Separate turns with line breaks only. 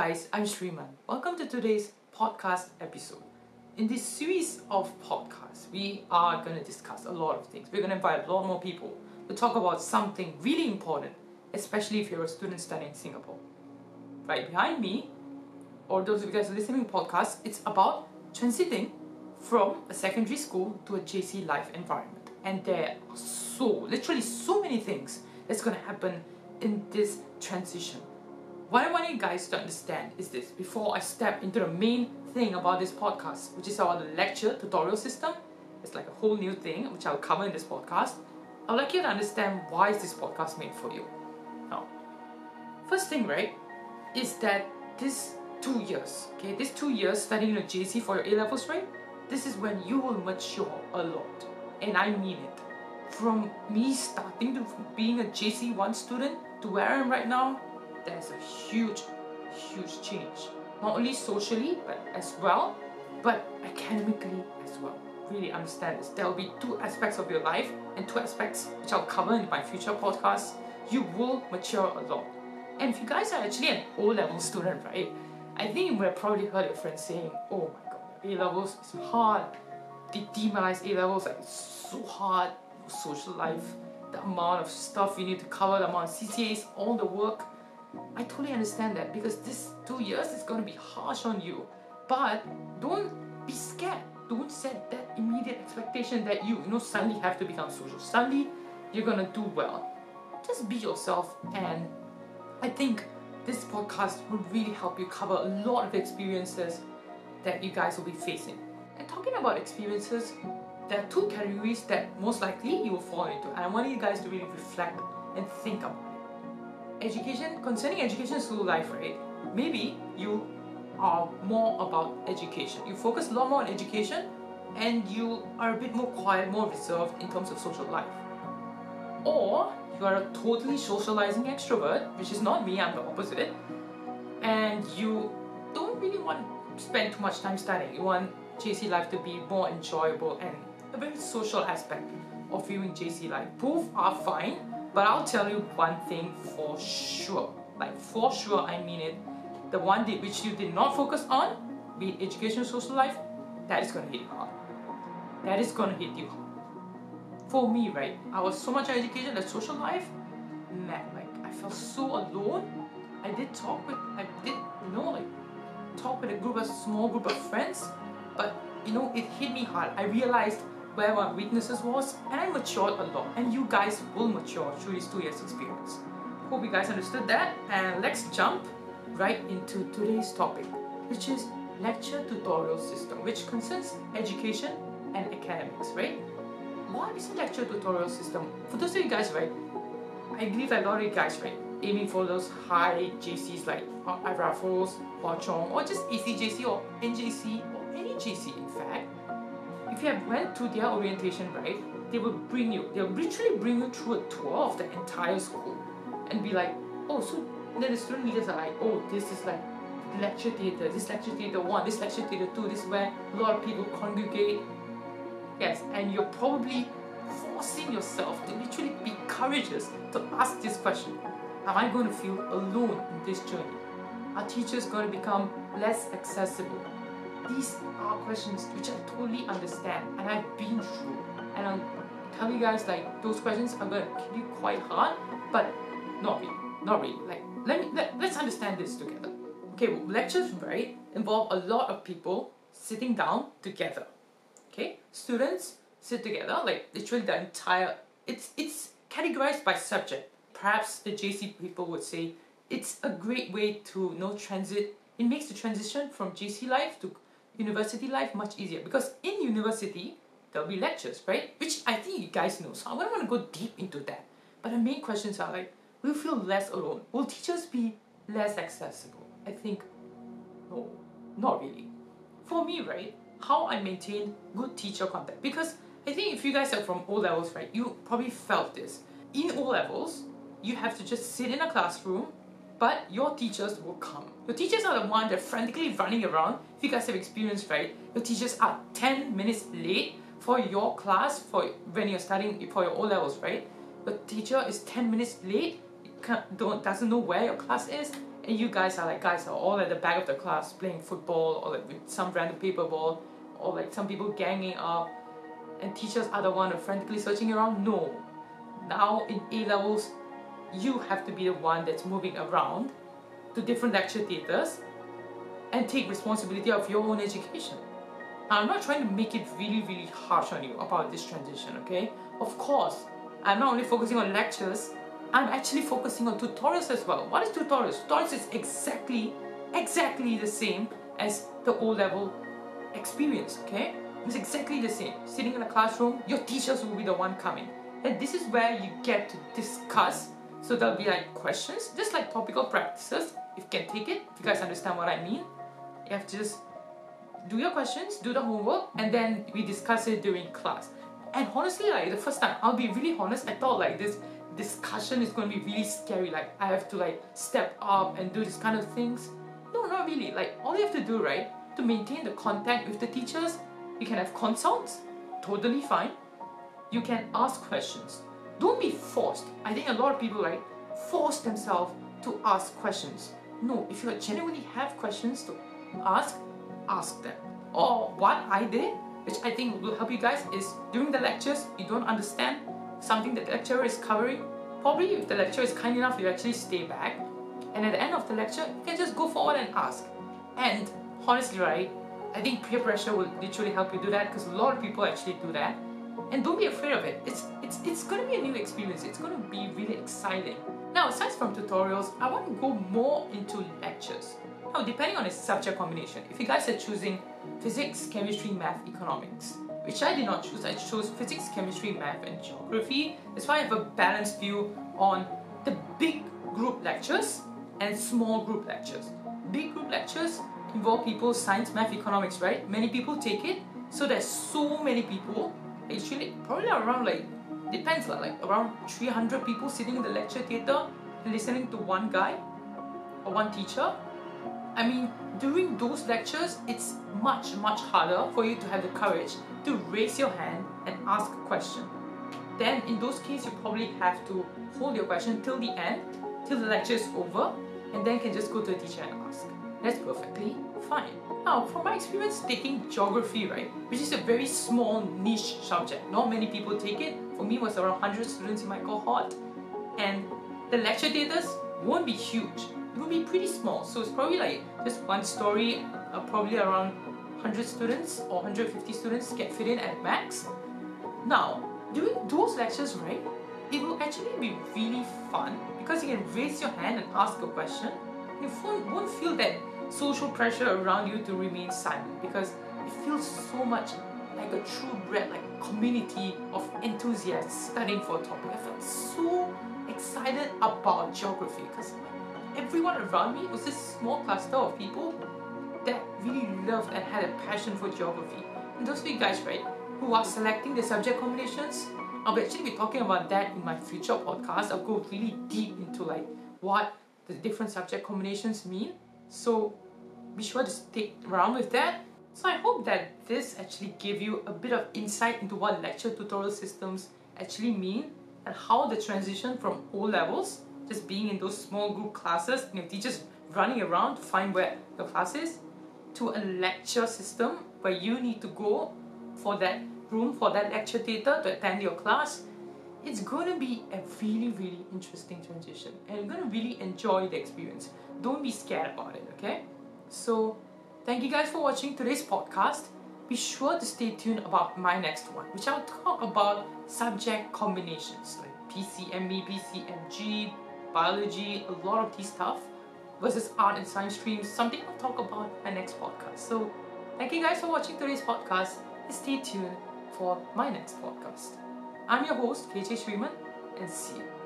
guys, I'm Shriman. Welcome to today's podcast episode. In this series of podcasts, we are going to discuss a lot of things. We're going to invite a lot more people to talk about something really important, especially if you're a student studying in Singapore. Right behind me, or those of you guys listening to podcast, it's about transiting from a secondary school to a JC life environment. And there are so, literally so many things that's going to happen in this transition. What I want you guys to understand is this before I step into the main thing about this podcast, which is the lecture tutorial system. It's like a whole new thing which I'll cover in this podcast. I'd like you to understand why is this podcast made for you. Now, first thing, right, is that this two years, okay, this two years studying in a JC for your A levels, right? This is when you will mature a lot, and I mean it. From me starting to being a JC one student to where I am right now, there's a huge, huge change. Not only socially, but as well, but academically as well. Really understand this. There will be two aspects of your life and two aspects which I'll cover in my future podcasts. You will mature a lot. And if you guys are actually an O level student, right? I think you would have probably heard your friends saying, oh my god, A levels is hard. They demonize A levels like it's so hard. Social life, the amount of stuff you need to cover, the amount of CCAs, all the work I totally understand that because this two years is going to be harsh on you. But don't be scared. Don't set that immediate expectation that you, you know, suddenly have to become social. Suddenly, you're going to do well. Just be yourself. And I think this podcast will really help you cover a lot of experiences that you guys will be facing. And talking about experiences, there are two categories that most likely you will fall into. And I want you guys to really reflect and think about education concerning education school life right? Maybe you are more about education. You focus a lot more on education and you are a bit more quiet more reserved in terms of social life. Or you are a totally socializing extrovert which is not me i'm the opposite and you don't really want to spend too much time studying. You want jc life to be more enjoyable and very social aspect of viewing jc life both are fine but I'll tell you one thing for sure. Like for sure, I mean it. The one that which you did not focus on, be it education, social life, that is gonna hit you hard. That is gonna hit you. For me, right? I was so much education, that social life, man, like I felt so alone. I did talk with, I did, you know, like talk with a group, a small group of friends, but you know, it hit me hard. I realized where my weaknesses was, and I matured a lot. And you guys will mature through these two years experience. Hope you guys understood that. And let's jump right into today's topic, which is lecture tutorial system, which concerns education and academics, right? What is a lecture tutorial system? For those of you guys, right, I believe a lot of you guys, right, aiming for those high JCs like Raffles, Hwa Chong, or just ACJC or NJC or any JC in fact if you have went to their orientation, right, they will bring you, they'll literally bring you through a tour of the entire school and be like, oh, so then the student leaders are like, oh, this is like lecture theatre, this lecture theatre one, this lecture theatre two, this is where a lot of people congregate. Yes, and you're probably forcing yourself to literally be courageous to ask this question Am I going to feel alone in this journey? Are teachers going to become less accessible? These are questions which I totally understand and I've been through. And I'll tell you guys like those questions are gonna hit you quite hard, but not really. Not really. Like let me let, let's understand this together. Okay, well, lectures right involve a lot of people sitting down together. Okay? Students sit together, like literally the entire it's it's categorized by subject. Perhaps the JC people would say it's a great way to you know transit it makes the transition from JC life to university life much easier because in university there'll be lectures, right? Which I think you guys know. So I don't want to go deep into that. But the main questions are like, will you feel less alone? Will teachers be less accessible? I think no, not really. For me, right, how I maintain good teacher contact because I think if you guys are from O levels, right, you probably felt this. In O levels, you have to just sit in a classroom but your teachers will come. Your teachers are the one that frantically running around. If you guys have experience, right? Your teachers are 10 minutes late for your class for when you're studying for your O levels, right? The teacher is 10 minutes late, don't, doesn't know where your class is, and you guys are like guys are all at the back of the class playing football or like with some random paper ball or like some people ganging up and teachers are the one frantically searching around no now in A levels you have to be the one that's moving around to different lecture theatres and take responsibility of your own education. I'm not trying to make it really, really harsh on you about this transition, okay? Of course, I'm not only focusing on lectures, I'm actually focusing on tutorials as well. What is tutorials? Tutorials is exactly, exactly the same as the O level experience, okay? It's exactly the same. Sitting in a classroom, your teachers will be the one coming. And this is where you get to discuss. So there'll be like questions, just like topical practices, if you can take it, if you guys understand what I mean. You have to just do your questions, do the homework, and then we discuss it during class. And honestly, like the first time, I'll be really honest, I thought like this discussion is going to be really scary. Like I have to like step up and do this kind of things. No, not really. Like all you have to do, right, to maintain the contact with the teachers, you can have consults, totally fine. You can ask questions. Don't be forced. I think a lot of people like force themselves to ask questions. No, if you genuinely have questions to ask, ask them. Or what I did, which I think will help you guys, is during the lectures, you don't understand something that the lecturer is covering. Probably if the lecturer is kind enough, you actually stay back. And at the end of the lecture, you can just go forward and ask. And honestly, right, I think peer pressure will literally help you do that because a lot of people actually do that. And don't be afraid of it. It's it's it's gonna be a new experience. It's gonna be really exciting. Now, aside from tutorials, I want to go more into lectures. Now, depending on the subject combination, if you guys are choosing physics, chemistry, math, economics, which I did not choose, I chose physics, chemistry, math, and geography. That's why I have a balanced view on the big group lectures and small group lectures. Big group lectures involve people science, math, economics, right? Many people take it, so there's so many people. Actually, probably around like depends like around 300 people sitting in the lecture theater listening to one guy or one teacher I mean, during those lectures, it's much, much harder for you to have the courage to raise your hand and ask a question. Then, in those cases, you probably have to hold your question till the end, till the lecture is over, and then can just go to the teacher and ask. That's perfectly fine. Now, from my experience taking geography, right, which is a very small niche subject, not many people take it. For me, it was around 100 students in my cohort, and the lecture theaters won't be huge it will be pretty small. So it's probably like just one story, uh, probably around 100 students or 150 students get fit in at max. Now, during those lectures, right, it will actually be really fun because you can raise your hand and ask a question. You won't feel that social pressure around you to remain silent because it feels so much like a true bred like community of enthusiasts studying for a topic. I felt so excited about geography because everyone around me was this small cluster of people that really loved and had a passion for geography. And those three guys, right, who are selecting the subject combinations, I'll actually be talking about that in my future podcast. I'll go really deep into like what the different subject combinations mean. So be sure to stick around with that. So I hope that this actually gave you a bit of insight into what lecture tutorial systems actually mean and how the transition from O levels just being in those small group classes, you know, teachers running around to find where the class is, to a lecture system where you need to go for that room, for that lecture theatre to attend your class, it's going to be a really, really interesting transition. And you're going to really enjoy the experience. Don't be scared about it, okay? So, thank you guys for watching today's podcast. Be sure to stay tuned about my next one, which I'll talk about subject combinations like PCME, PCMG, biology, a lot of these stuff versus art and science streams, something I'll talk about my next podcast. So thank you guys for watching today's podcast stay tuned for my next podcast. I'm your host, KJ Sriman, and see you.